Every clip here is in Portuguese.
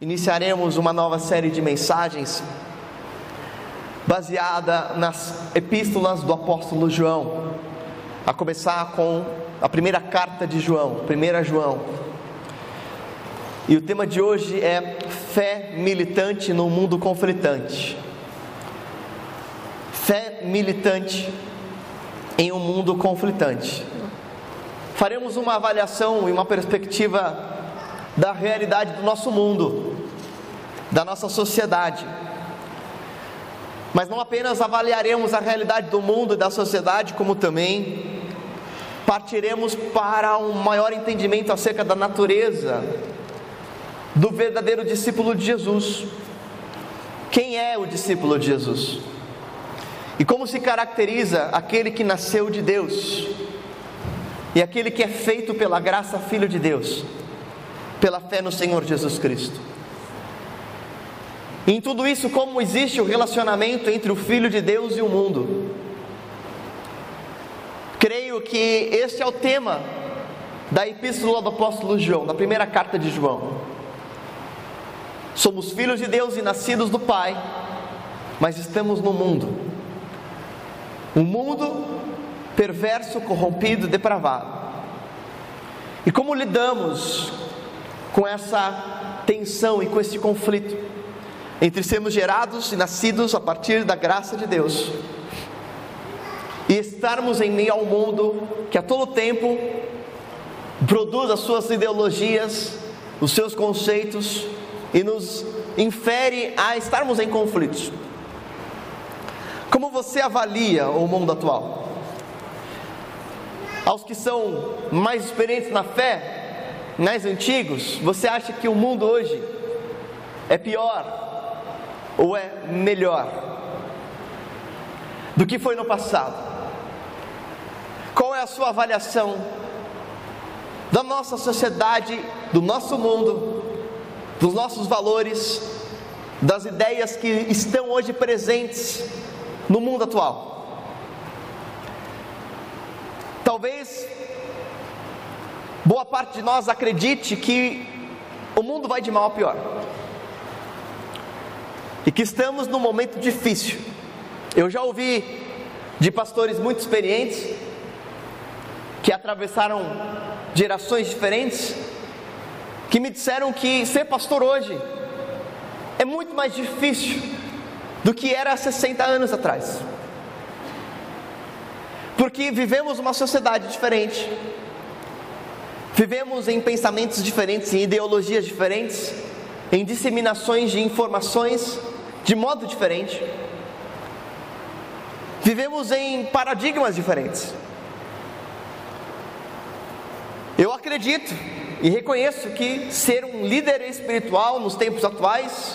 Iniciaremos uma nova série de mensagens baseada nas epístolas do apóstolo João, a começar com a primeira carta de João, 1 João. E o tema de hoje é fé militante no mundo conflitante. Fé militante em um mundo conflitante. Faremos uma avaliação e uma perspectiva da realidade do nosso mundo, da nossa sociedade. Mas não apenas avaliaremos a realidade do mundo e da sociedade, como também partiremos para um maior entendimento acerca da natureza do verdadeiro discípulo de Jesus. Quem é o discípulo de Jesus? E como se caracteriza aquele que nasceu de Deus e aquele que é feito pela graça, filho de Deus? pela fé no Senhor Jesus Cristo. Em tudo isso, como existe o relacionamento entre o Filho de Deus e o mundo? Creio que este é o tema da epístola do apóstolo João, da primeira carta de João. Somos filhos de Deus e nascidos do Pai, mas estamos no mundo. Um mundo perverso, corrompido, depravado. E como lidamos com essa tensão e com esse conflito entre sermos gerados e nascidos a partir da graça de Deus e estarmos em meio ao mundo que a todo tempo produz as suas ideologias, os seus conceitos e nos infere a estarmos em conflitos. Como você avalia o mundo atual? Aos que são mais experientes na fé, mais antigos, você acha que o mundo hoje é pior ou é melhor do que foi no passado? Qual é a sua avaliação da nossa sociedade, do nosso mundo, dos nossos valores, das ideias que estão hoje presentes no mundo atual? Talvez boa parte de nós acredite que o mundo vai de mal a pior e que estamos num momento difícil. Eu já ouvi de pastores muito experientes que atravessaram gerações diferentes que me disseram que ser pastor hoje é muito mais difícil do que era há 60 anos atrás. Porque vivemos uma sociedade diferente, Vivemos em pensamentos diferentes, em ideologias diferentes, em disseminações de informações de modo diferente. Vivemos em paradigmas diferentes. Eu acredito e reconheço que ser um líder espiritual nos tempos atuais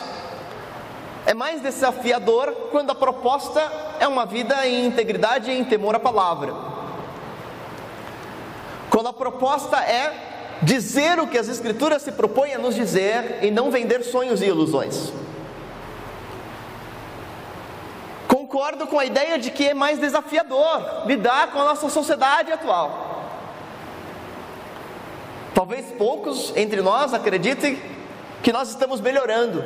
é mais desafiador quando a proposta é uma vida em integridade e em temor à palavra. Quando a proposta é dizer o que as Escrituras se propõem a nos dizer e não vender sonhos e ilusões. Concordo com a ideia de que é mais desafiador lidar com a nossa sociedade atual. Talvez poucos entre nós acreditem que nós estamos melhorando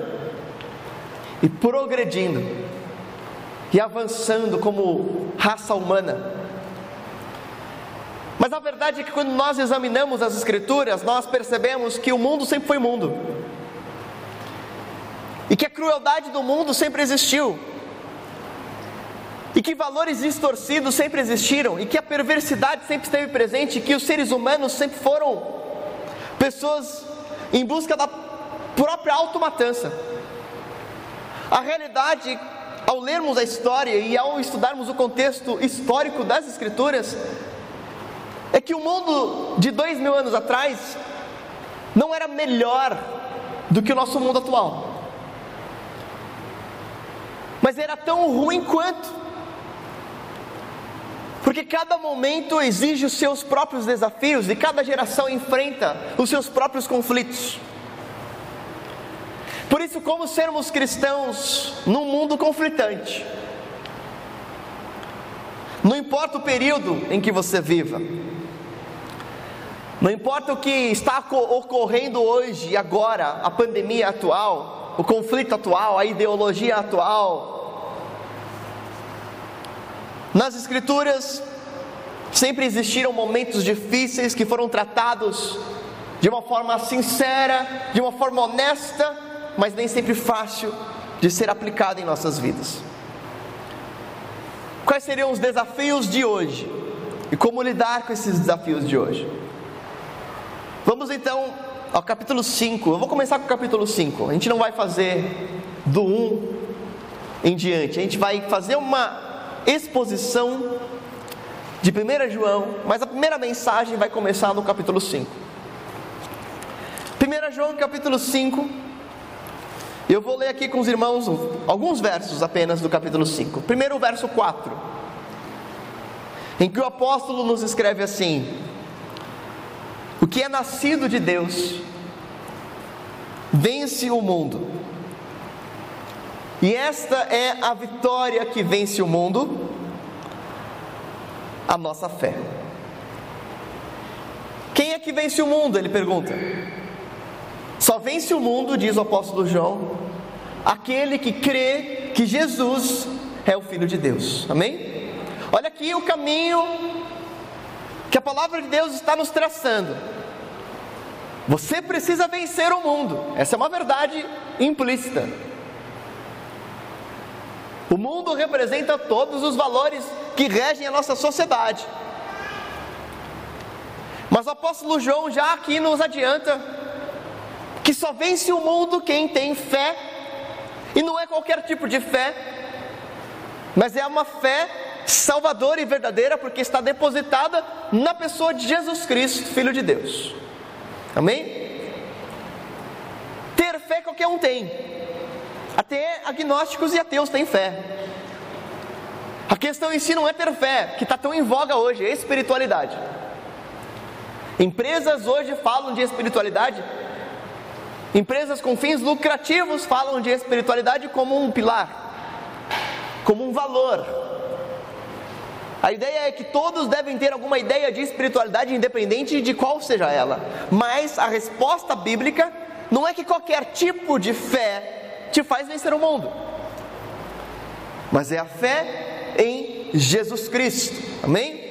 e progredindo e avançando como raça humana mas a verdade é que quando nós examinamos as Escrituras, nós percebemos que o mundo sempre foi mundo, e que a crueldade do mundo sempre existiu, e que valores distorcidos sempre existiram, e que a perversidade sempre esteve presente, e que os seres humanos sempre foram pessoas em busca da própria automatança. A realidade, ao lermos a história e ao estudarmos o contexto histórico das Escrituras, é que o mundo de dois mil anos atrás não era melhor do que o nosso mundo atual, mas era tão ruim quanto, porque cada momento exige os seus próprios desafios e cada geração enfrenta os seus próprios conflitos. Por isso, como sermos cristãos num mundo conflitante? Não importa o período em que você viva, Não importa o que está ocorrendo hoje e agora, a pandemia atual, o conflito atual, a ideologia atual. Nas Escrituras, sempre existiram momentos difíceis que foram tratados de uma forma sincera, de uma forma honesta, mas nem sempre fácil de ser aplicado em nossas vidas. Quais seriam os desafios de hoje e como lidar com esses desafios de hoje? Vamos então ao capítulo 5. Eu vou começar com o capítulo 5. A gente não vai fazer do 1 em diante. A gente vai fazer uma exposição de 1 João, mas a primeira mensagem vai começar no capítulo 5. 1 João capítulo 5. Eu vou ler aqui com os irmãos alguns versos apenas do capítulo 5. Primeiro o verso 4. Em que o apóstolo nos escreve assim: o que é nascido de Deus vence o mundo. E esta é a vitória que vence o mundo, a nossa fé. Quem é que vence o mundo? Ele pergunta. Só vence o mundo, diz o apóstolo João, aquele que crê que Jesus é o Filho de Deus. Amém? Olha aqui o caminho que a palavra de Deus está nos traçando. Você precisa vencer o mundo, essa é uma verdade implícita. O mundo representa todos os valores que regem a nossa sociedade. Mas o apóstolo João já aqui nos adianta que só vence o mundo quem tem fé, e não é qualquer tipo de fé, mas é uma fé salvadora e verdadeira, porque está depositada na pessoa de Jesus Cristo, Filho de Deus. Amém? Ter fé qualquer um tem, até agnósticos e ateus têm fé. A questão em si não é ter fé, que está tão em voga hoje, é espiritualidade. Empresas hoje falam de espiritualidade, empresas com fins lucrativos falam de espiritualidade como um pilar, como um valor, a ideia é que todos devem ter alguma ideia de espiritualidade, independente de qual seja ela. Mas a resposta bíblica não é que qualquer tipo de fé te faz vencer o mundo, mas é a fé em Jesus Cristo. Amém?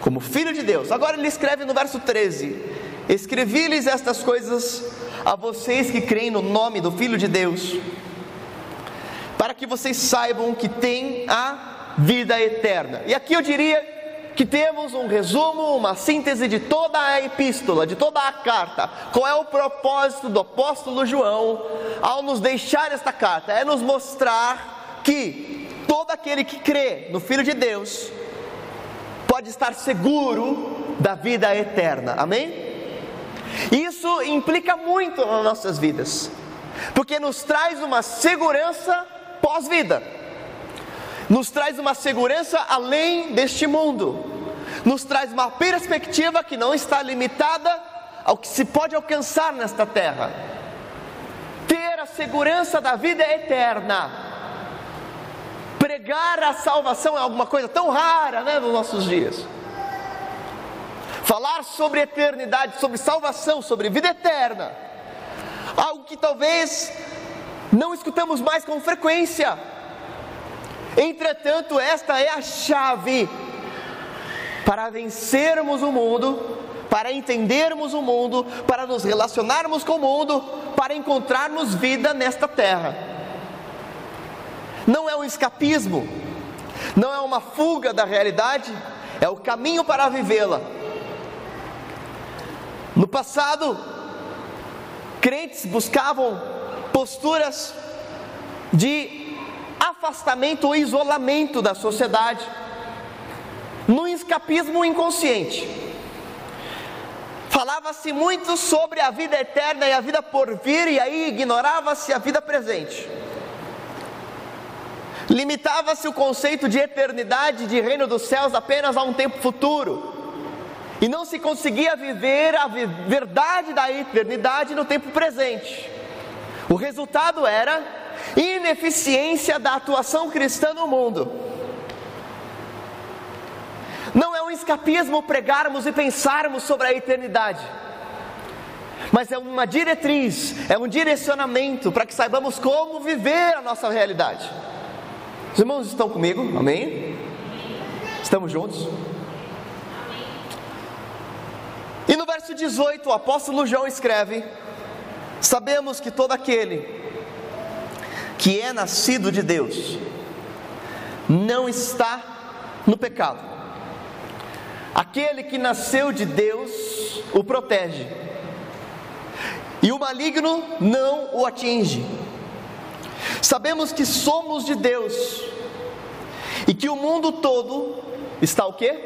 Como Filho de Deus. Agora ele escreve no verso 13: Escrevi-lhes estas coisas a vocês que creem no nome do Filho de Deus, para que vocês saibam que têm a vida eterna. E aqui eu diria que temos um resumo, uma síntese de toda a epístola, de toda a carta. Qual é o propósito do apóstolo João ao nos deixar esta carta? É nos mostrar que todo aquele que crê no Filho de Deus pode estar seguro da vida eterna. Amém? Isso implica muito nas nossas vidas, porque nos traz uma segurança pós-vida nos traz uma segurança além deste mundo, nos traz uma perspectiva que não está limitada ao que se pode alcançar nesta terra. Ter a segurança da vida eterna. Pregar a salvação é alguma coisa tão rara, né, nos nossos dias. Falar sobre eternidade, sobre salvação, sobre vida eterna, algo que talvez não escutamos mais com frequência. Entretanto, esta é a chave para vencermos o mundo, para entendermos o mundo, para nos relacionarmos com o mundo, para encontrarmos vida nesta terra. Não é um escapismo, não é uma fuga da realidade, é o caminho para vivê-la. No passado, crentes buscavam posturas de afastamento ou isolamento da sociedade, no escapismo inconsciente. Falava-se muito sobre a vida eterna e a vida por vir, e aí ignorava-se a vida presente. Limitava-se o conceito de eternidade, de reino dos céus apenas a um tempo futuro, e não se conseguia viver a verdade da eternidade no tempo presente. O resultado era ineficiência da atuação cristã no mundo. Não é um escapismo pregarmos e pensarmos sobre a eternidade, mas é uma diretriz, é um direcionamento para que saibamos como viver a nossa realidade. Os irmãos estão comigo? Amém? Estamos juntos? E no verso 18, o apóstolo João escreve: Sabemos que todo aquele que é nascido de Deus não está no pecado. Aquele que nasceu de Deus o protege, e o maligno não o atinge. Sabemos que somos de Deus e que o mundo todo está o quê?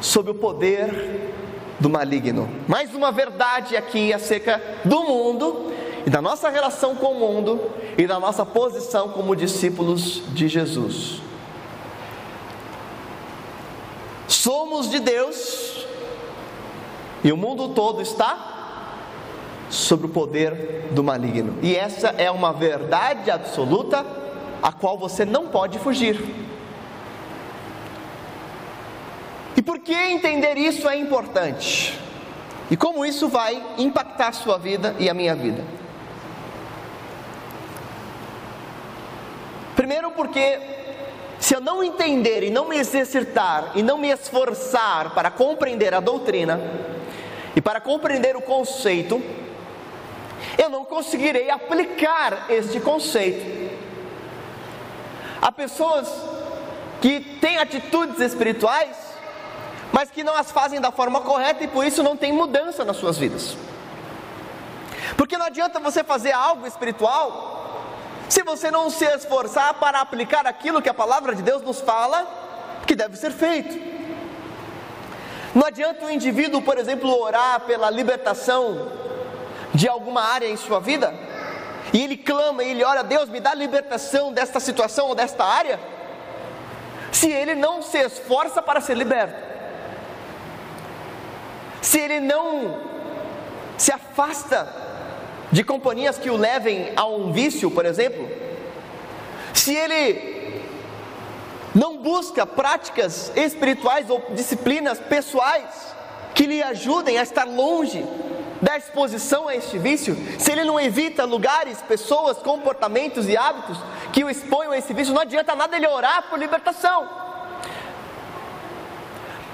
Sob o poder do maligno. Mais uma verdade aqui acerca do mundo e da nossa relação com o mundo e da nossa posição como discípulos de Jesus. Somos de Deus e o mundo todo está sobre o poder do maligno. E essa é uma verdade absoluta a qual você não pode fugir. E por que entender isso é importante? E como isso vai impactar a sua vida e a minha vida? Primeiro, porque se eu não entender e não me exercitar e não me esforçar para compreender a doutrina e para compreender o conceito, eu não conseguirei aplicar este conceito. Há pessoas que têm atitudes espirituais, mas que não as fazem da forma correta e por isso não tem mudança nas suas vidas. Porque não adianta você fazer algo espiritual se você não se esforçar para aplicar aquilo que a palavra de Deus nos fala que deve ser feito. Não adianta o indivíduo, por exemplo, orar pela libertação de alguma área em sua vida, e ele clama, e ele ora, Deus me dá libertação desta situação ou desta área, se ele não se esforça para ser liberto, se ele não se afasta de companhias que o levem a um vício, por exemplo, se ele não busca práticas espirituais ou disciplinas pessoais que lhe ajudem a estar longe da exposição a este vício, se ele não evita lugares, pessoas, comportamentos e hábitos que o exponham a esse vício, não adianta nada ele orar por libertação.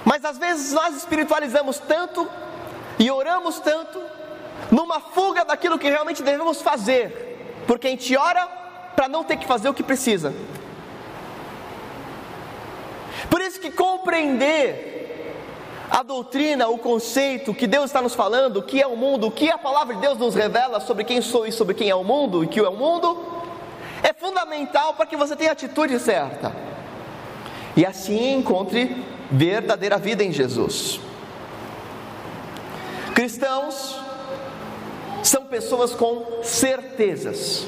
Mas às vezes nós espiritualizamos tanto e oramos tanto numa fuga daquilo que realmente devemos fazer, porque a gente ora para não ter que fazer o que precisa. Por isso que compreender a doutrina, o conceito que Deus está nos falando, o que é o mundo, o que a palavra de Deus nos revela sobre quem sou e sobre quem é o mundo e que é o mundo, é fundamental para que você tenha a atitude certa e assim encontre verdadeira vida em Jesus. Cristãos são pessoas com certezas.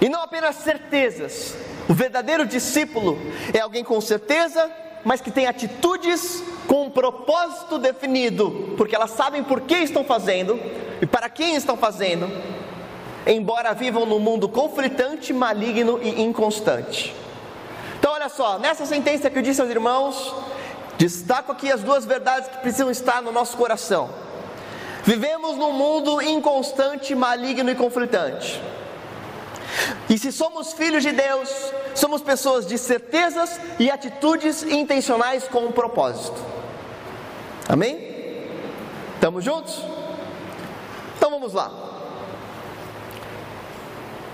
E não apenas certezas. O verdadeiro discípulo é alguém com certeza, mas que tem atitudes com um propósito definido, porque elas sabem por que estão fazendo e para quem estão fazendo, embora vivam num mundo conflitante, maligno e inconstante. Olha só, nessa sentença que eu disse aos irmãos, destaco aqui as duas verdades que precisam estar no nosso coração. Vivemos num mundo inconstante, maligno e conflitante. E se somos filhos de Deus, somos pessoas de certezas e atitudes intencionais com um propósito. Amém? Estamos juntos? Então vamos lá.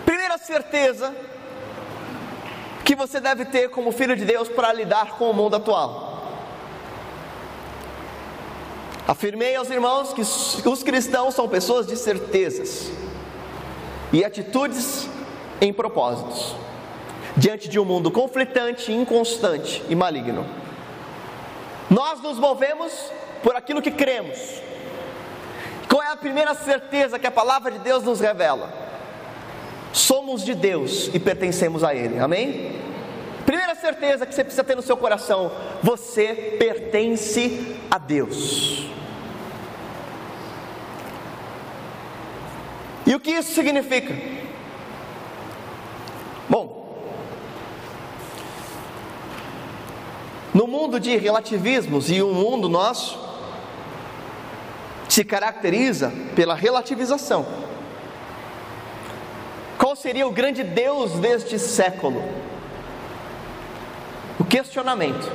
Primeira certeza que você deve ter como filho de Deus para lidar com o mundo atual. Afirmei aos irmãos que os cristãos são pessoas de certezas e atitudes em propósitos, diante de um mundo conflitante, inconstante e maligno. Nós nos movemos por aquilo que cremos. Qual é a primeira certeza que a palavra de Deus nos revela? Somos de Deus e pertencemos a Ele, amém? Primeira certeza que você precisa ter no seu coração: você pertence a Deus. E o que isso significa? Bom, mundo de relativismos e o mundo nosso se caracteriza pela relativização. Seria o grande Deus deste século? O questionamento,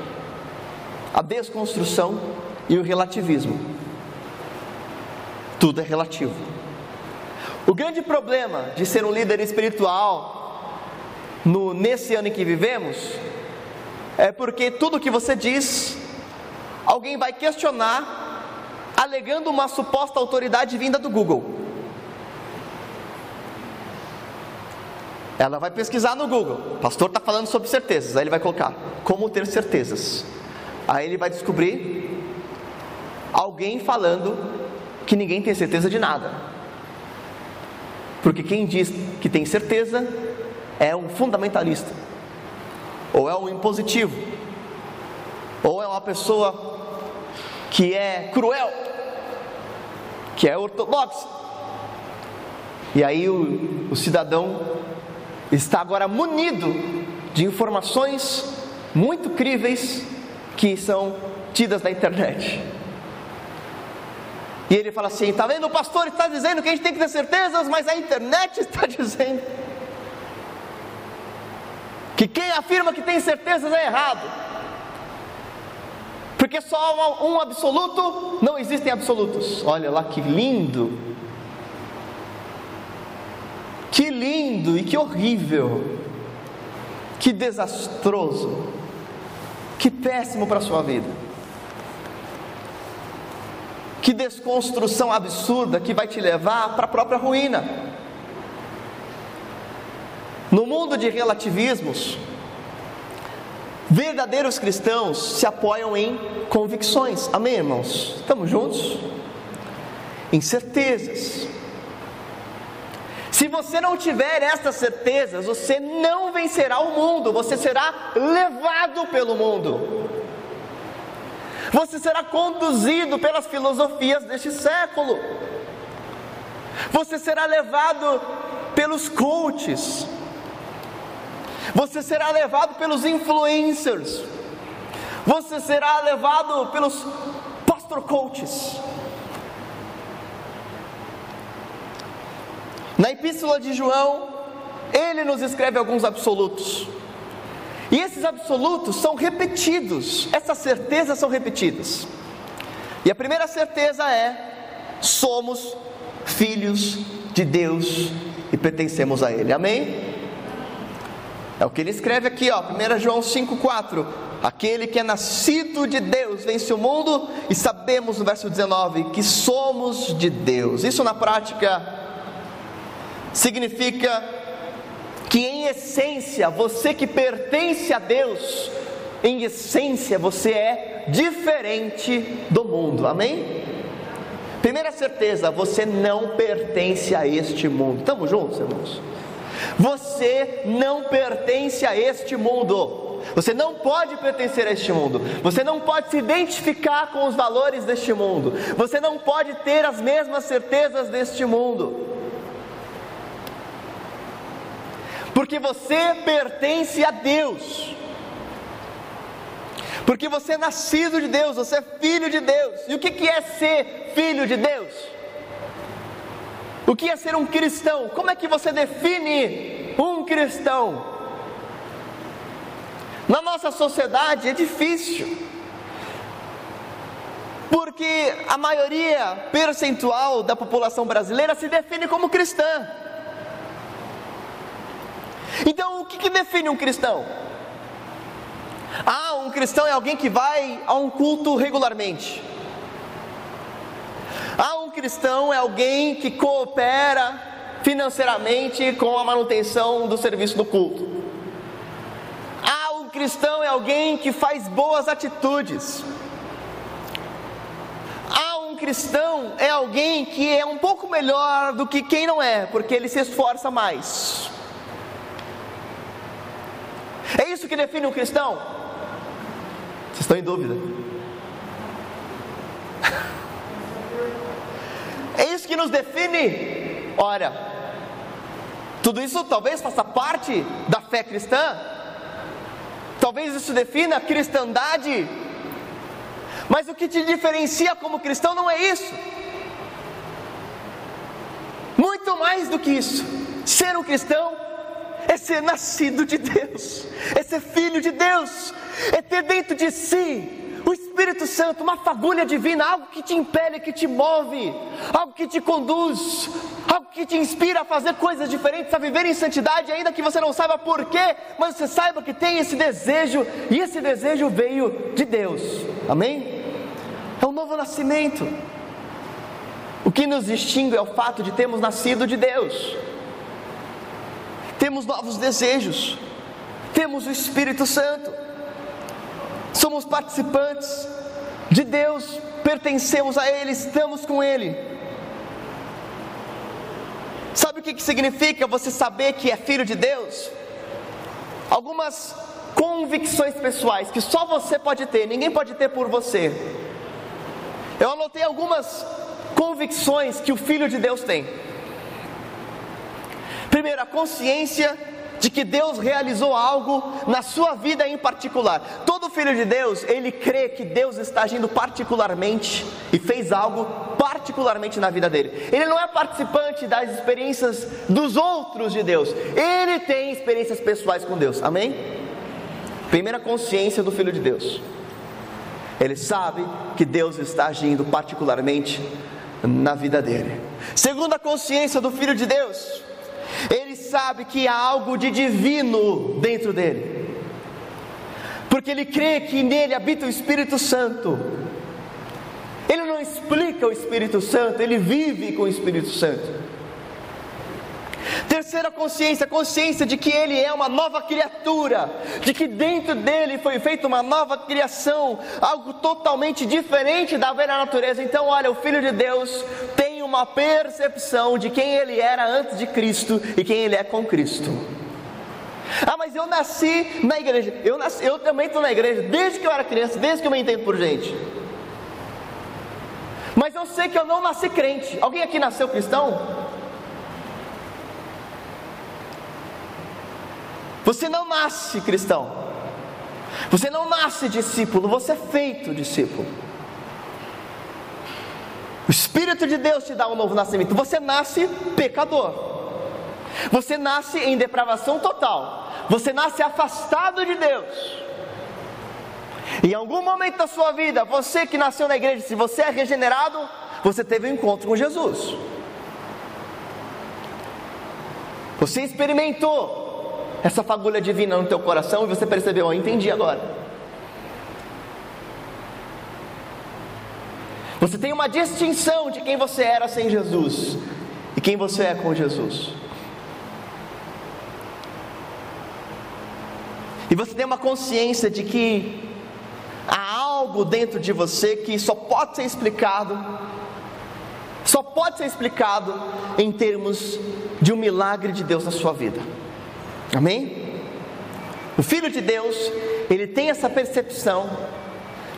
a desconstrução e o relativismo. Tudo é relativo. O grande problema de ser um líder espiritual no, nesse ano em que vivemos é porque tudo que você diz, alguém vai questionar, alegando uma suposta autoridade vinda do Google. Ela vai pesquisar no Google. O pastor está falando sobre certezas. Aí ele vai colocar como ter certezas. Aí ele vai descobrir alguém falando que ninguém tem certeza de nada. Porque quem diz que tem certeza é um fundamentalista, ou é um impositivo, ou é uma pessoa que é cruel, que é ortodoxa. E aí o, o cidadão está agora munido de informações muito críveis que são tidas na internet. E ele fala assim: está vendo? O pastor está dizendo que a gente tem que ter certezas, mas a internet está dizendo que quem afirma que tem certezas é errado. Porque só um absoluto, não existem absolutos. Olha lá que lindo que lindo e que horrível, que desastroso, que péssimo para a sua vida, que desconstrução absurda que vai te levar para a própria ruína. No mundo de relativismos, verdadeiros cristãos se apoiam em convicções, amém, irmãos? Estamos juntos? Em certezas, se você não tiver estas certezas, você não vencerá o mundo, você será levado pelo mundo. Você será conduzido pelas filosofias deste século. Você será levado pelos coaches. Você será levado pelos influencers. Você será levado pelos pastor coaches. Na epístola de João, ele nos escreve alguns absolutos. E esses absolutos são repetidos, essas certezas são repetidas. E a primeira certeza é: somos filhos de Deus e pertencemos a Ele. Amém? É o que ele escreve aqui, ó, 1 João 5,4. Aquele que é nascido de Deus vence o mundo, e sabemos no verso 19 que somos de Deus. Isso na prática significa que em essência, você que pertence a Deus, em essência você é diferente do mundo, amém? Primeira certeza, você não pertence a este mundo. Estamos juntos, irmãos? Você não pertence a este mundo. Você não pode pertencer a este mundo. Você não pode se identificar com os valores deste mundo. Você não pode ter as mesmas certezas deste mundo. Porque você pertence a Deus. Porque você é nascido de Deus, você é filho de Deus. E o que é ser filho de Deus? O que é ser um cristão? Como é que você define um cristão? Na nossa sociedade é difícil, porque a maioria percentual da população brasileira se define como cristã. Então, o que, que define um cristão? Ah, um cristão é alguém que vai a um culto regularmente. Ah, um cristão é alguém que coopera financeiramente com a manutenção do serviço do culto. Ah, um cristão é alguém que faz boas atitudes. Ah, um cristão é alguém que é um pouco melhor do que quem não é, porque ele se esforça mais. É isso que define um cristão? Vocês estão em dúvida? É isso que nos define? Ora, tudo isso talvez faça parte da fé cristã, talvez isso defina a cristandade Mas o que te diferencia como cristão não é isso. Muito mais do que isso. Ser um cristão é ser nascido de Deus, é ser filho de Deus, é ter dentro de si o Espírito Santo, uma fagulha divina, algo que te impele, que te move, algo que te conduz, algo que te inspira a fazer coisas diferentes, a viver em santidade, ainda que você não saiba porquê, mas você saiba que tem esse desejo, e esse desejo veio de Deus, amém? É um novo nascimento. O que nos distingue é o fato de termos nascido de Deus, temos novos desejos, temos o Espírito Santo somos participantes de Deus, pertencemos a Ele, estamos com Ele. Sabe o que, que significa você saber que é filho de Deus? Algumas convicções pessoais que só você pode ter, ninguém pode ter por você. Eu anotei algumas convicções que o filho de Deus tem. Primeiro, a consciência de que Deus realizou algo na sua vida em particular. Todo filho de Deus, ele crê que Deus está agindo particularmente e fez algo particularmente na vida dele. Ele não é participante das experiências dos outros de Deus. Ele tem experiências pessoais com Deus. Amém? Primeira consciência do filho de Deus. Ele sabe que Deus está agindo particularmente na vida dele. Segunda consciência do filho de Deus ele sabe que há algo de divino dentro dele, porque ele crê que nele habita o Espírito Santo. Ele não explica o Espírito Santo, ele vive com o Espírito Santo. Terceira consciência, consciência de que ele é uma nova criatura, de que dentro dele foi feita uma nova criação, algo totalmente diferente da velha natureza. Então, olha, o Filho de Deus tem uma percepção de quem ele era antes de Cristo e quem ele é com Cristo. Ah, mas eu nasci na igreja. Eu, nasci, eu também estou na igreja desde que eu era criança, desde que eu me entendo por gente. Mas eu sei que eu não nasci crente. Alguém aqui nasceu cristão? Você não nasce cristão. Você não nasce discípulo, você é feito discípulo. O Espírito de Deus te dá um novo nascimento. Você nasce pecador. Você nasce em depravação total. Você nasce afastado de Deus. Em algum momento da sua vida, você que nasceu na igreja, se você é regenerado, você teve um encontro com Jesus. Você experimentou essa fagulha divina no teu coração e você percebeu, eu entendi agora. Tem uma distinção de quem você era sem Jesus e quem você é com Jesus. E você tem uma consciência de que há algo dentro de você que só pode ser explicado, só pode ser explicado em termos de um milagre de Deus na sua vida. Amém? O Filho de Deus, ele tem essa percepção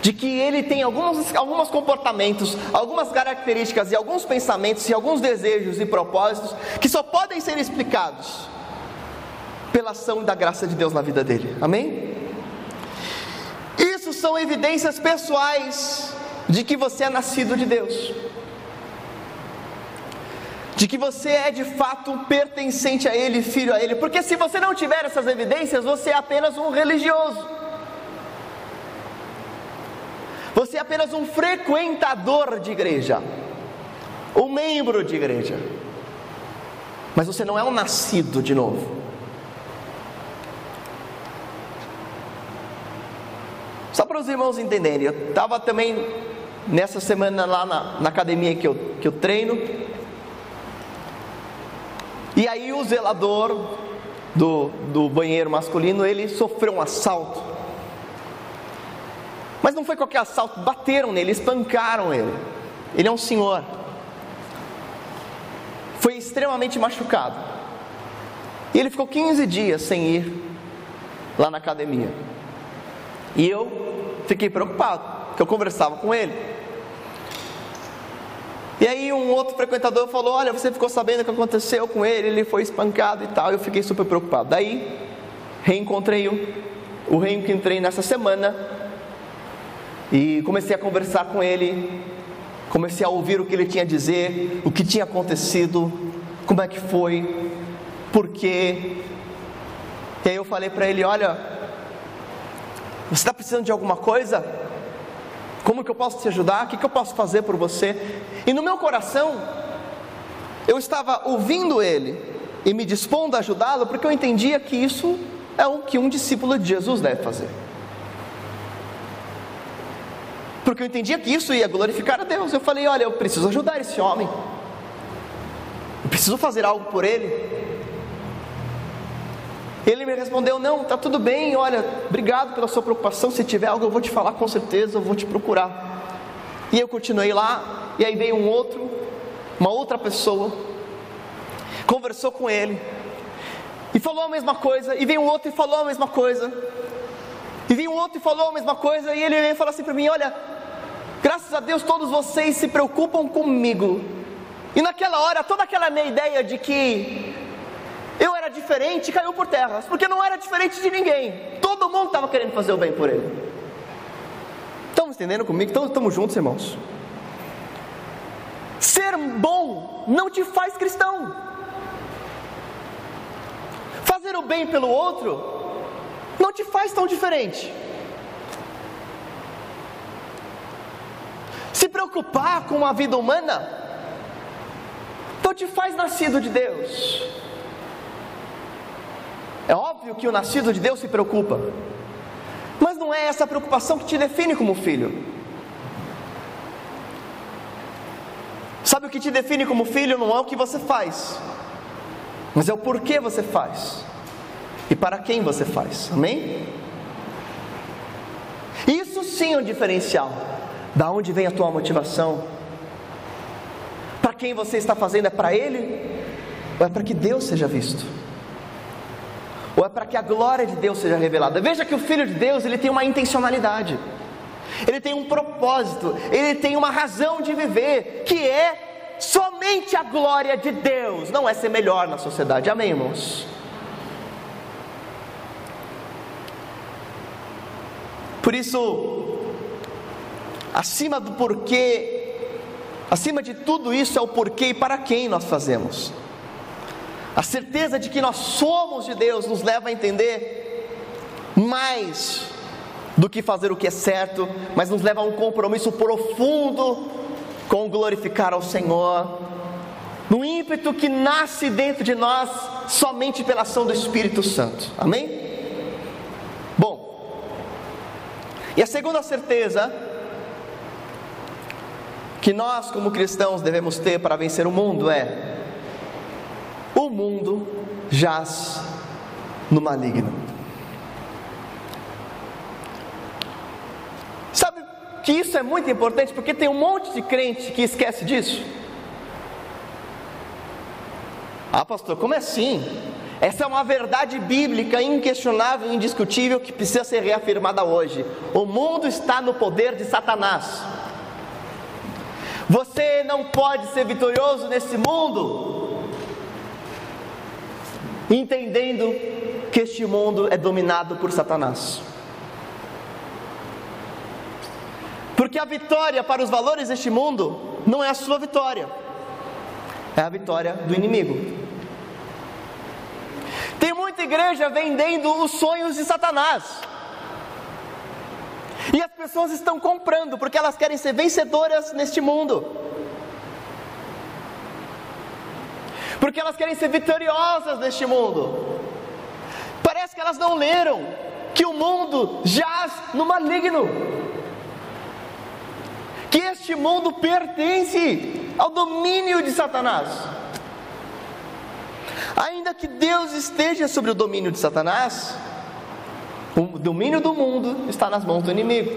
de que ele tem alguns, alguns comportamentos, algumas características e alguns pensamentos e alguns desejos e propósitos que só podem ser explicados pela ação da graça de Deus na vida dele. Amém? Isso são evidências pessoais de que você é nascido de Deus de que você é de fato pertencente a Ele, filho a Ele, porque se você não tiver essas evidências, você é apenas um religioso, você é apenas um frequentador de igreja, um membro de igreja, mas você não é um nascido de novo. Só para os irmãos entenderem, eu estava também nessa semana lá na, na academia que eu, que eu treino, e aí o zelador do, do banheiro masculino, ele sofreu um assalto. Mas não foi qualquer assalto, bateram nele, espancaram ele. Ele é um senhor. Foi extremamente machucado. E ele ficou 15 dias sem ir lá na academia. E eu fiquei preocupado, porque eu conversava com ele. E aí um outro frequentador falou: Olha, você ficou sabendo o que aconteceu com ele, ele foi espancado e tal. Eu fiquei super preocupado. Daí reencontrei o, o reencontrei nessa semana. E comecei a conversar com ele, comecei a ouvir o que ele tinha a dizer, o que tinha acontecido, como é que foi, por quê. E aí eu falei para ele: Olha, você está precisando de alguma coisa? Como que eu posso te ajudar? O que, que eu posso fazer por você? E no meu coração, eu estava ouvindo ele e me dispondo a ajudá-lo, porque eu entendia que isso é o que um discípulo de Jesus deve fazer. Porque eu entendia que isso ia glorificar a Deus. Eu falei: olha, eu preciso ajudar esse homem. Eu preciso fazer algo por ele. Ele me respondeu: Não, tá tudo bem, olha, obrigado pela sua preocupação. Se tiver algo, eu vou te falar com certeza, eu vou te procurar. E eu continuei lá, e aí veio um outro, uma outra pessoa, conversou com ele, e falou a mesma coisa, e veio um outro e falou a mesma coisa, e veio um outro e falou a mesma coisa, e ele falar assim para mim: Olha, graças a Deus todos vocês se preocupam comigo. E naquela hora, toda aquela minha ideia de que eu era diferente caiu por terra, porque não era diferente de ninguém, todo mundo estava querendo fazer o bem por ele. Estamos entendendo comigo? Estamos juntos, irmãos. Ser bom não te faz cristão. Fazer o bem pelo outro não te faz tão diferente. Se preocupar com a vida humana não te faz nascido de Deus. É óbvio que o nascido de Deus se preocupa, mas não é essa preocupação que te define como filho. Sabe o que te define como filho não é o que você faz, mas é o porquê você faz e para quem você faz. Amém? Isso sim é um diferencial. Da onde vem a tua motivação? Para quem você está fazendo é para ele ou é para que Deus seja visto? Ou é para que a glória de Deus seja revelada? Veja que o filho de Deus, ele tem uma intencionalidade. Ele tem um propósito, ele tem uma razão de viver, que é somente a glória de Deus, não é ser melhor na sociedade. Amém, irmãos? Por isso, acima do porquê, acima de tudo isso é o porquê e para quem nós fazemos. A certeza de que nós somos de Deus nos leva a entender mais do que fazer o que é certo, mas nos leva a um compromisso profundo com glorificar ao Senhor, no ímpeto que nasce dentro de nós somente pela ação do Espírito Santo. Amém? E a segunda certeza que nós, como cristãos, devemos ter para vencer o mundo é: o mundo jaz no maligno. Sabe que isso é muito importante porque tem um monte de crente que esquece disso. Ah, pastor, como é assim? Essa é uma verdade bíblica inquestionável e indiscutível que precisa ser reafirmada hoje. O mundo está no poder de Satanás. Você não pode ser vitorioso nesse mundo entendendo que este mundo é dominado por Satanás. Porque a vitória para os valores deste mundo não é a sua vitória, é a vitória do inimigo. Tem muita igreja vendendo os sonhos de Satanás. E as pessoas estão comprando porque elas querem ser vencedoras neste mundo. Porque elas querem ser vitoriosas neste mundo. Parece que elas não leram que o mundo jaz no maligno. Que este mundo pertence ao domínio de Satanás. Ainda que Deus esteja sobre o domínio de Satanás, o domínio do mundo está nas mãos do inimigo.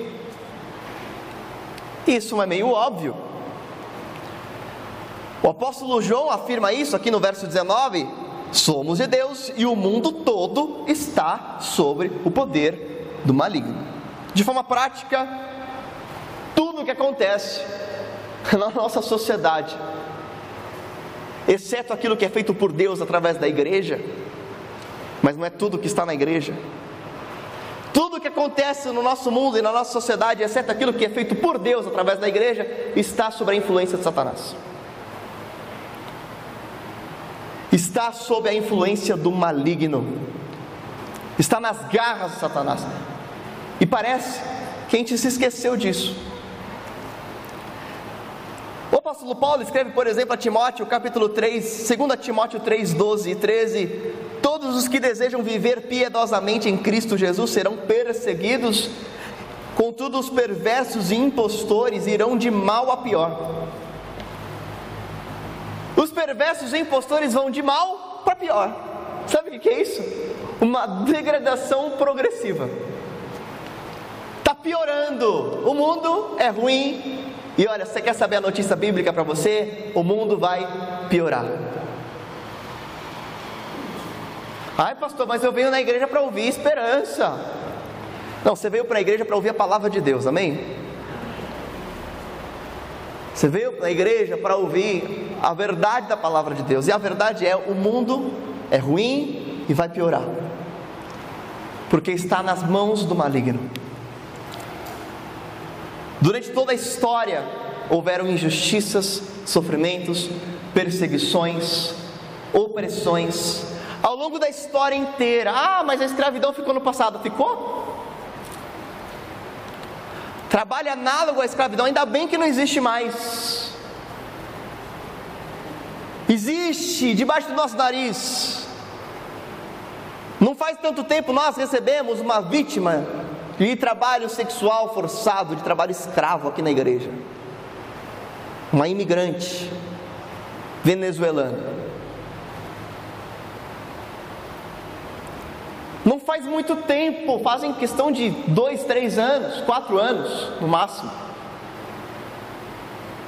Isso é meio óbvio. O apóstolo João afirma isso aqui no verso 19: somos de Deus e o mundo todo está sobre o poder do maligno. De forma prática, tudo o que acontece na nossa sociedade exceto aquilo que é feito por Deus através da igreja, mas não é tudo que está na igreja. Tudo que acontece no nosso mundo e na nossa sociedade, exceto aquilo que é feito por Deus através da igreja, está sob a influência de Satanás. Está sob a influência do maligno. Está nas garras de Satanás. E parece que a gente se esqueceu disso. O apóstolo Paulo escreve, por exemplo, a Timóteo, capítulo 3, 2 Timóteo 3, 12 e 13: Todos os que desejam viver piedosamente em Cristo Jesus serão perseguidos, contudo, os perversos e impostores irão de mal a pior. Os perversos e impostores vão de mal para pior. Sabe o que é isso? Uma degradação progressiva. Está piorando. O mundo é ruim. E olha, você quer saber a notícia bíblica para você? O mundo vai piorar. Ai, pastor, mas eu venho na igreja para ouvir esperança. Não, você veio para a igreja para ouvir a palavra de Deus, amém? Você veio para a igreja para ouvir a verdade da palavra de Deus, e a verdade é: o mundo é ruim e vai piorar, porque está nas mãos do maligno. Durante toda a história houveram injustiças, sofrimentos, perseguições, opressões, ao longo da história inteira. Ah, mas a escravidão ficou no passado. Ficou? Trabalho análogo à escravidão, ainda bem que não existe mais. Existe debaixo do nosso nariz. Não faz tanto tempo nós recebemos uma vítima de trabalho sexual forçado, de trabalho escravo aqui na igreja. Uma imigrante venezuelana. Não faz muito tempo, fazem questão de dois, três anos, quatro anos no máximo.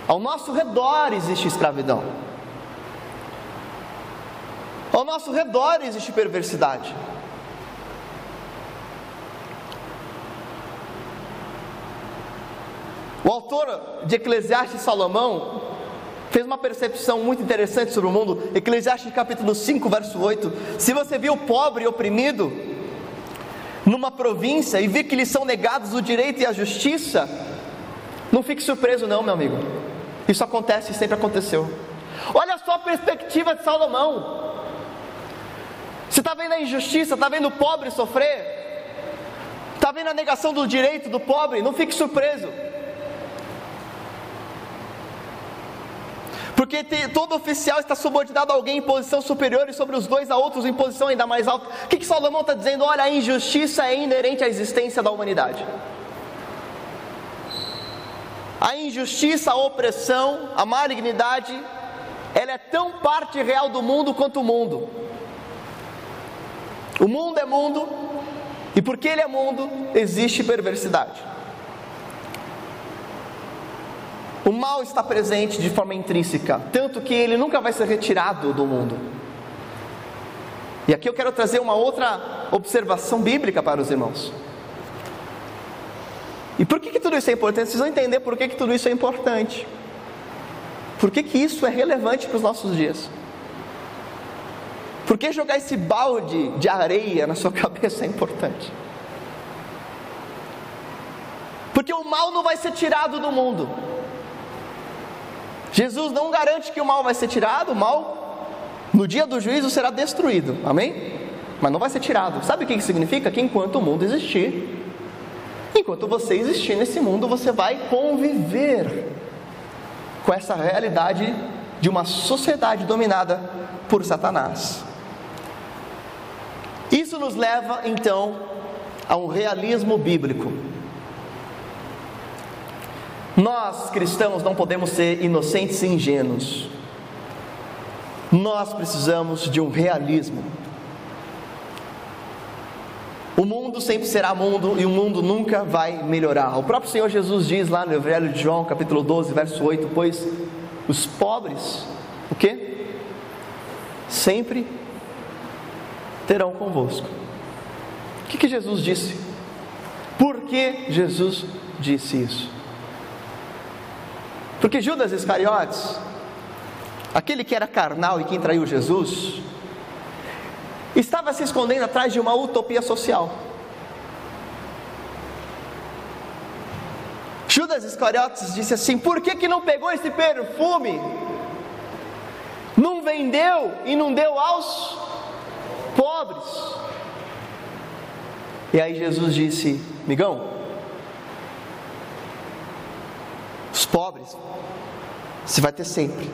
Ao nosso redor existe escravidão. Ao nosso redor existe perversidade. O autor de Eclesiastes Salomão fez uma percepção muito interessante sobre o mundo. Eclesiastes capítulo 5, verso 8. Se você viu o pobre e oprimido numa província e vê que lhes são negados o direito e a justiça, não fique surpreso não, meu amigo. Isso acontece e sempre aconteceu. Olha só a perspectiva de Salomão. Você está vendo a injustiça, está vendo o pobre sofrer, está vendo a negação do direito do pobre, não fique surpreso. Porque todo oficial está subordinado a alguém em posição superior e sobre os dois a outros em posição ainda mais alta. O que, que Salomão está dizendo? Olha, a injustiça é inerente à existência da humanidade. A injustiça, a opressão, a malignidade, ela é tão parte real do mundo quanto o mundo. O mundo é mundo, e porque ele é mundo, existe perversidade. O mal está presente de forma intrínseca, tanto que ele nunca vai ser retirado do mundo. E aqui eu quero trazer uma outra observação bíblica para os irmãos. E por que, que tudo isso é importante? Vocês vão entender por que, que tudo isso é importante. Por que, que isso é relevante para os nossos dias? Por que jogar esse balde de areia na sua cabeça é importante? Porque o mal não vai ser tirado do mundo. Jesus não garante que o mal vai ser tirado, o mal no dia do juízo será destruído, amém? Mas não vai ser tirado. Sabe o que significa? Que enquanto o mundo existir, enquanto você existir nesse mundo, você vai conviver com essa realidade de uma sociedade dominada por Satanás. Isso nos leva então a um realismo bíblico. Nós cristãos não podemos ser inocentes e ingênuos. Nós precisamos de um realismo. O mundo sempre será mundo e o mundo nunca vai melhorar. O próprio Senhor Jesus diz lá no Evangelho de João, capítulo 12, verso 8: Pois os pobres, o que? Sempre terão convosco. O que, que Jesus disse? Por que Jesus disse isso? Porque Judas Iscariotes, aquele que era carnal e quem traiu Jesus, estava se escondendo atrás de uma utopia social. Judas Iscariotes disse assim: por que, que não pegou esse perfume? Não vendeu e não deu aos pobres. E aí Jesus disse: Migão, os pobres você vai ter sempre.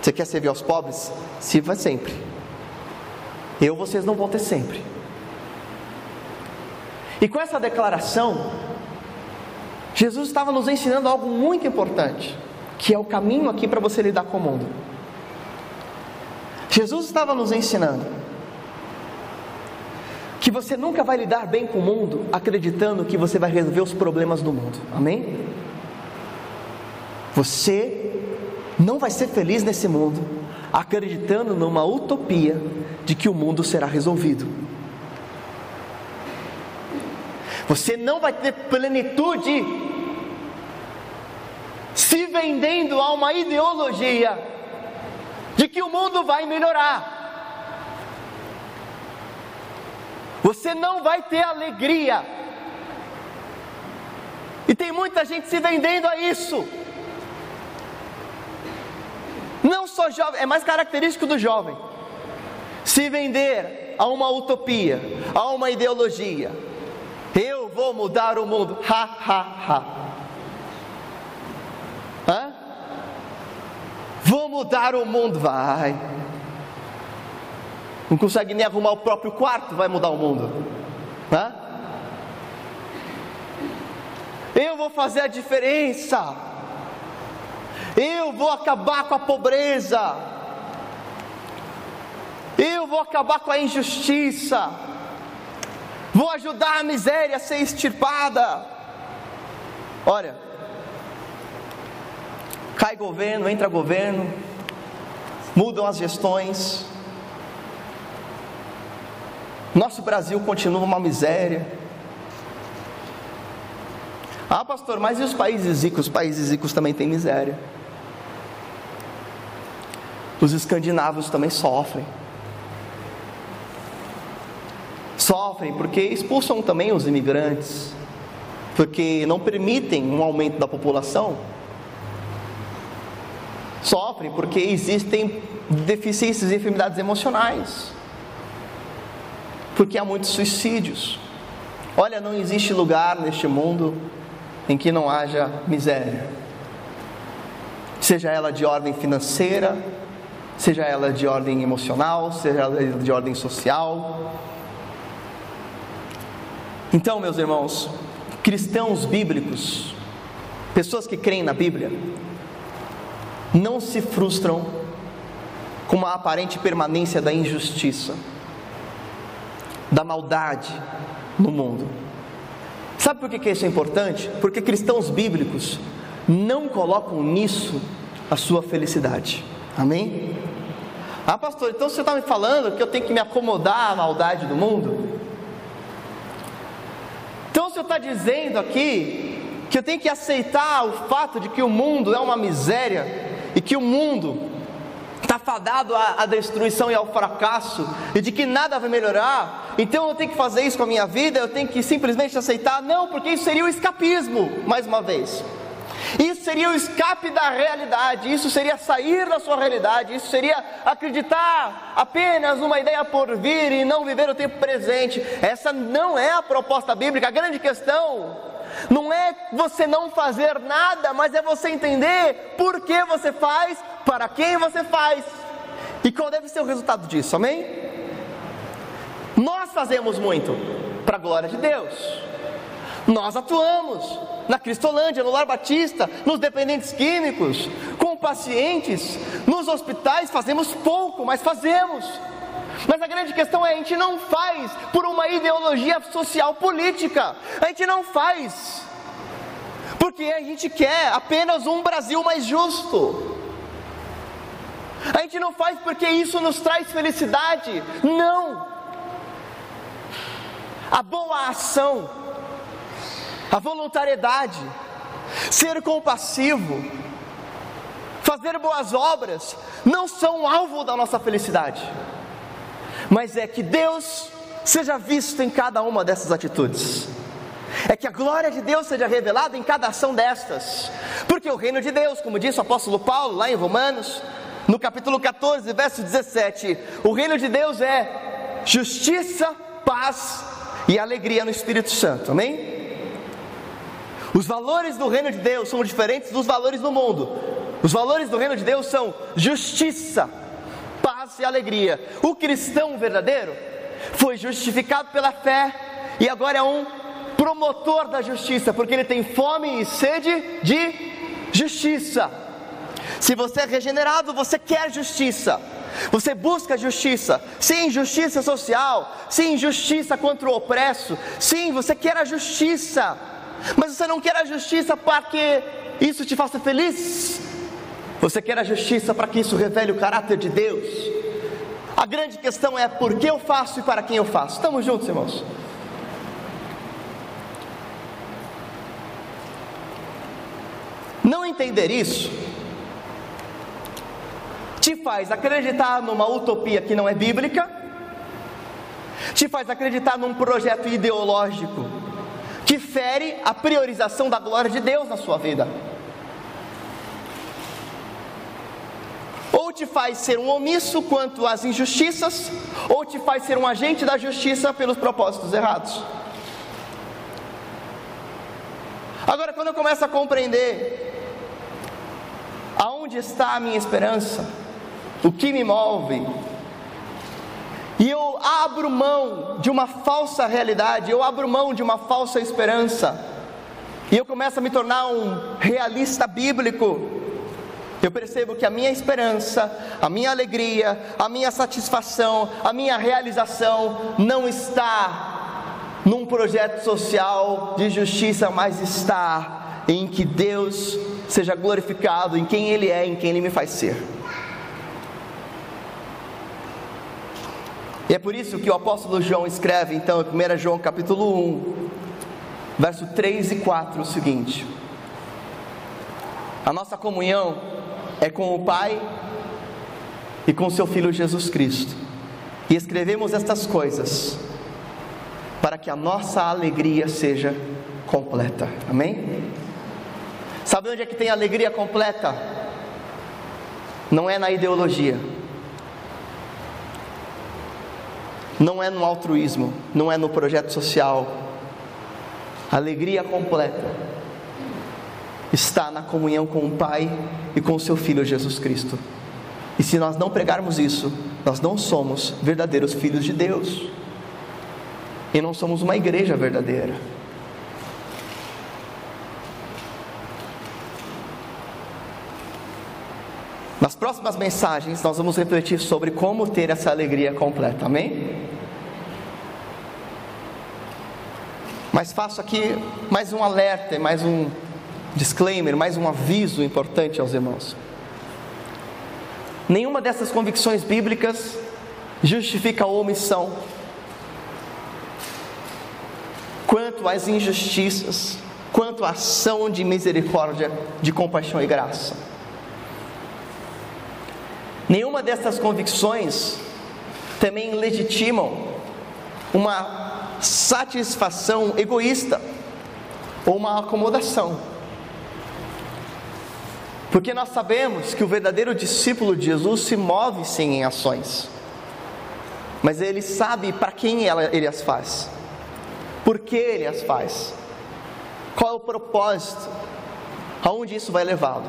Você quer servir aos pobres? Sirva sempre. Eu vocês não vão ter sempre. E com essa declaração, Jesus estava nos ensinando algo muito importante, que é o caminho aqui para você lidar com o mundo. Jesus estava nos ensinando que você nunca vai lidar bem com o mundo acreditando que você vai resolver os problemas do mundo. Amém? Você não vai ser feliz nesse mundo acreditando numa utopia de que o mundo será resolvido. Você não vai ter plenitude se vendendo a uma ideologia de que o mundo vai melhorar. Você não vai ter alegria. E tem muita gente se vendendo a isso. Não só jovem, é mais característico do jovem. Se vender a uma utopia, a uma ideologia, eu vou mudar o mundo. Ha, ha, ha. Hã? Vou mudar o mundo. Vai. Não consegue nem arrumar o próprio quarto, vai mudar o mundo. Hã? Eu vou fazer a diferença. Eu vou acabar com a pobreza. Eu vou acabar com a injustiça vou ajudar a miséria a ser extirpada. Olha, cai governo, entra governo, mudam as gestões, nosso Brasil continua uma miséria. Ah, pastor, mas e os países ricos? Os países ricos também têm miséria. Os escandinavos também sofrem. Sofrem porque expulsam também os imigrantes, porque não permitem um aumento da população. Sofrem porque existem deficiências e enfermidades emocionais, porque há muitos suicídios. Olha, não existe lugar neste mundo em que não haja miséria, seja ela de ordem financeira, seja ela de ordem emocional, seja ela de ordem social. Então, meus irmãos, cristãos bíblicos, pessoas que creem na Bíblia, não se frustram com uma aparente permanência da injustiça, da maldade no mundo. Sabe por que isso é importante? Porque cristãos bíblicos não colocam nisso a sua felicidade. Amém? Ah, pastor, então você está me falando que eu tenho que me acomodar à maldade do mundo? Então o Senhor está dizendo aqui que eu tenho que aceitar o fato de que o mundo é uma miséria e que o mundo está fadado à, à destruição e ao fracasso e de que nada vai melhorar. Então eu tenho que fazer isso com a minha vida, eu tenho que simplesmente aceitar? Não, porque isso seria o escapismo, mais uma vez. Isso seria o escape da realidade, isso seria sair da sua realidade, isso seria acreditar apenas numa ideia por vir e não viver o tempo presente. Essa não é a proposta bíblica. A grande questão não é você não fazer nada, mas é você entender por que você faz, para quem você faz e qual deve ser o resultado disso, amém? Nós fazemos muito para a glória de Deus. Nós atuamos na Cristolândia, no Lar Batista, nos dependentes químicos, com pacientes, nos hospitais, fazemos pouco, mas fazemos. Mas a grande questão é: a gente não faz por uma ideologia social política, a gente não faz porque a gente quer apenas um Brasil mais justo. A gente não faz porque isso nos traz felicidade, não. A boa ação a voluntariedade, ser compassivo, fazer boas obras, não são alvo da nossa felicidade, mas é que Deus seja visto em cada uma dessas atitudes. é que a glória de Deus seja revelada em cada ação destas. Porque o reino de Deus, como disse o apóstolo Paulo lá em Romanos, no capítulo 14, verso 17, o reino de Deus é justiça, paz e alegria no Espírito Santo. Amém? Os valores do reino de Deus são diferentes dos valores do mundo. Os valores do reino de Deus são justiça, paz e alegria. O cristão verdadeiro foi justificado pela fé e agora é um promotor da justiça, porque ele tem fome e sede de justiça. Se você é regenerado, você quer justiça. Você busca justiça, sim, justiça social, sim, justiça contra o opresso, sim, você quer a justiça, mas você não quer a justiça para que isso te faça feliz, você quer a justiça para que isso revele o caráter de Deus. A grande questão é por que eu faço e para quem eu faço. Estamos juntos, irmãos? Não entender isso te faz acreditar numa utopia que não é bíblica, te faz acreditar num projeto ideológico que fere a priorização da glória de Deus na sua vida. Ou te faz ser um omisso quanto às injustiças, ou te faz ser um agente da justiça pelos propósitos errados. Agora, quando eu começo a compreender aonde está a minha esperança, o que me move, e eu abro mão de uma falsa realidade, eu abro mão de uma falsa esperança, e eu começo a me tornar um realista bíblico, eu percebo que a minha esperança, a minha alegria, a minha satisfação, a minha realização não está num projeto social de justiça, mas está em que Deus seja glorificado, em quem Ele é, em quem Ele me faz ser. E é por isso que o apóstolo João escreve, então, em 1 João capítulo 1, verso 3 e 4, o seguinte: A nossa comunhão é com o Pai e com seu Filho Jesus Cristo. E escrevemos estas coisas para que a nossa alegria seja completa. Amém? Sabe onde é que tem alegria completa? Não é na ideologia não é no altruísmo, não é no projeto social. Alegria completa está na comunhão com o Pai e com o seu Filho Jesus Cristo. E se nós não pregarmos isso, nós não somos verdadeiros filhos de Deus. E não somos uma igreja verdadeira. Nas próximas mensagens, nós vamos refletir sobre como ter essa alegria completa, amém? Mas faço aqui mais um alerta, mais um disclaimer, mais um aviso importante aos irmãos. Nenhuma dessas convicções bíblicas justifica a omissão quanto às injustiças, quanto à ação de misericórdia, de compaixão e graça. Nenhuma dessas convicções também legitimam uma satisfação egoísta ou uma acomodação. Porque nós sabemos que o verdadeiro discípulo de Jesus se move sim em ações, mas ele sabe para quem ele as faz, por que ele as faz, qual é o propósito, aonde isso vai levá-lo.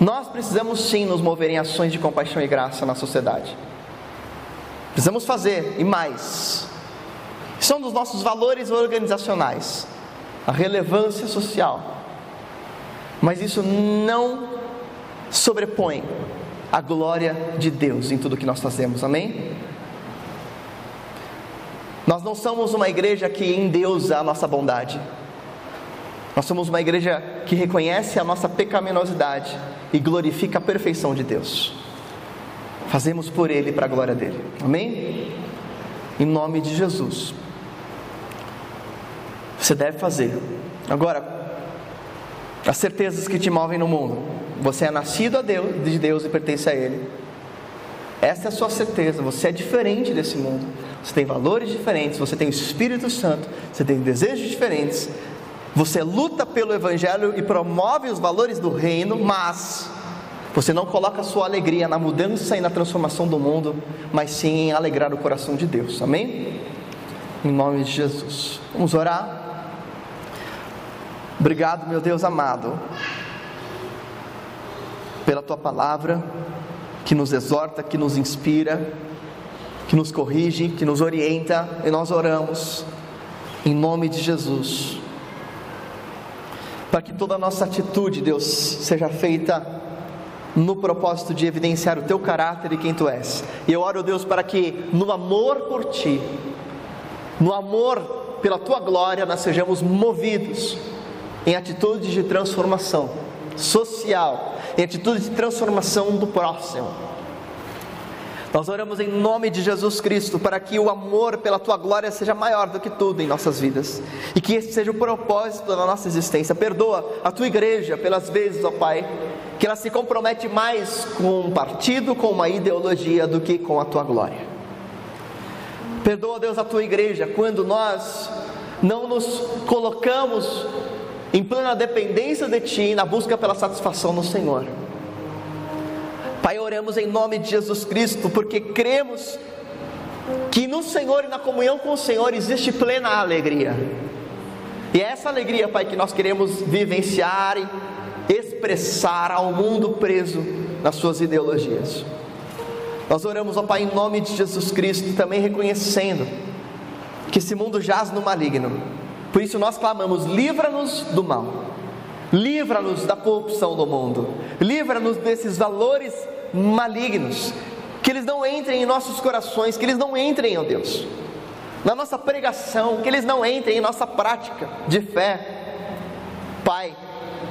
Nós precisamos sim nos mover em ações de compaixão e graça na sociedade. Precisamos fazer e mais. São dos nossos valores organizacionais, a relevância social. Mas isso não sobrepõe a glória de Deus em tudo que nós fazemos. Amém? Nós não somos uma igreja que endeusa a nossa bondade. Nós somos uma igreja que reconhece a nossa pecaminosidade e glorifica a perfeição de Deus. Fazemos por Ele para a glória dele. Amém? Em nome de Jesus. Você deve fazer. Agora, as certezas que te movem no mundo. Você é nascido a Deus, de Deus e pertence a Ele. Essa é a sua certeza, você é diferente desse mundo. Você tem valores diferentes, você tem o Espírito Santo, você tem desejos diferentes. Você luta pelo Evangelho e promove os valores do reino, mas você não coloca sua alegria na mudança e na transformação do mundo, mas sim em alegrar o coração de Deus. Amém? Em nome de Jesus. Vamos orar. Obrigado, meu Deus amado, pela tua palavra que nos exorta, que nos inspira, que nos corrige, que nos orienta, e nós oramos em nome de Jesus. Para que toda a nossa atitude, Deus, seja feita no propósito de evidenciar o teu caráter e quem tu és. E eu oro, Deus, para que no amor por ti, no amor pela tua glória, nós sejamos movidos em atitudes de transformação social, em atitude de transformação do próximo. Nós oramos em nome de Jesus Cristo para que o amor pela tua glória seja maior do que tudo em nossas vidas e que esse seja o propósito da nossa existência. Perdoa a tua igreja pelas vezes, ó Pai, que ela se compromete mais com um partido, com uma ideologia, do que com a tua glória. Perdoa, Deus, a tua igreja quando nós não nos colocamos em plena dependência de Ti, na busca pela satisfação no Senhor. Pai, oramos em nome de Jesus Cristo, porque cremos que no Senhor e na comunhão com o Senhor existe plena alegria. E é essa alegria, Pai, que nós queremos vivenciar e expressar ao mundo preso nas suas ideologias. Nós oramos, ó Pai, em nome de Jesus Cristo, também reconhecendo que esse mundo jaz no maligno por isso nós clamamos: livra-nos do mal, livra-nos da corrupção do mundo, livra-nos desses valores malignos, que eles não entrem em nossos corações, que eles não entrem, ó Deus, na nossa pregação, que eles não entrem em nossa prática de fé. Pai,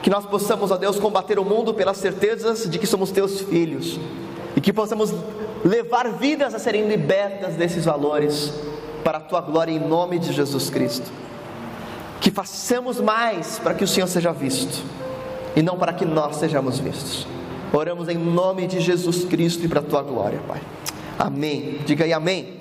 que nós possamos, ó Deus, combater o mundo pelas certezas de que somos teus filhos e que possamos levar vidas a serem libertas desses valores para a tua glória em nome de Jesus Cristo que façamos mais para que o Senhor seja visto e não para que nós sejamos vistos. Oramos em nome de Jesus Cristo e para a tua glória, Pai. Amém. Diga aí amém.